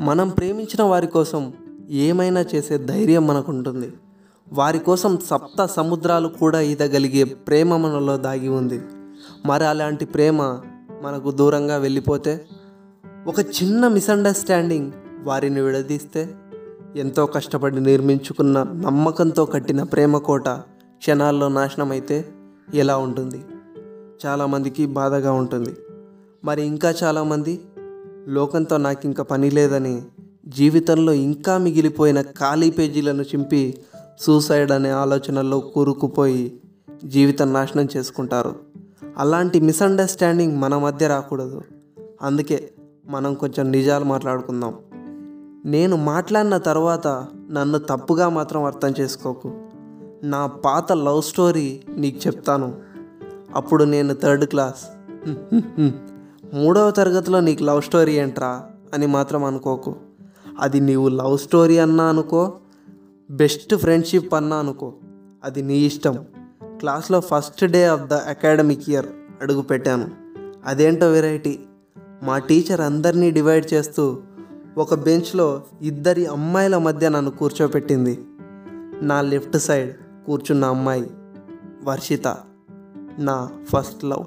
మనం ప్రేమించిన వారి కోసం ఏమైనా చేసే ధైర్యం మనకుంటుంది. వారి కోసం సప్త సముద్రాలు కూడా ఈదగలిగే ప్రేమ మనలో దాగి ఉంది. మరి అలాంటి ప్రేమ మనకు దూరంగా వెళ్ళిపోతే ఒక చిన్న మిస్అండర్స్టాండింగ్ వారిని విడదీస్తే ఎంతో కష్టపడి నిర్మించుకున్న నమ్మకంతో కట్టిన ప్రేమ కోట క్షణాల్లో నాశనమైతే ఎలా ఉంటుంది? చాలామందికి బాధగా ఉంటుంది. మరి ఇంకా చాలామంది లోకంతో నాకు ఇంకా పని లేదని జీవితంలో ఇంకా మిగిలిపోయిన ఖాళీ పేజీలను చింపి సూసైడ్ అనే ఆలోచనల్లో కూరుకుపోయి జీవితం నాశనం చేసుకుంటారు. అలాంటి మిస్అండర్స్టాండింగ్ మన మధ్య రాకూడదు. అందుకే మనం కొంచెం నిజాలు మాట్లాడుకుందాం. నేను మాట్లాడిన తర్వాత నన్ను తప్పుగా మాత్రం అర్థం చేసుకోకు. నా పాత లవ్ స్టోరీ నీకు చెప్తాను. అప్పుడు నేను థర్డ్ క్లాస్. మూడవ తరగతిలో నీకు లవ్ స్టోరీ ఏంట్రా అని మాత్రం అనుకోకు. అది నీవు లవ్ స్టోరీ అన్నా అనుకో బెస్ట్ ఫ్రెండ్షిప్ అన్నా అనుకో అది నీ ఇష్టం. క్లాస్లో first day of the academic year అడుగు పెట్టాను. అదేంటో వెరైటీ? మా టీచర్ అందరినీ డివైడ్ చేస్తూ ఒక బెంచ్లో ఇద్దరి అమ్మాయిల మధ్య నన్ను కూర్చోపెట్టింది. నా లెఫ్ట్ సైడ్ కూర్చున్న అమ్మాయి వర్షిత నా ఫస్ట్ లవ్.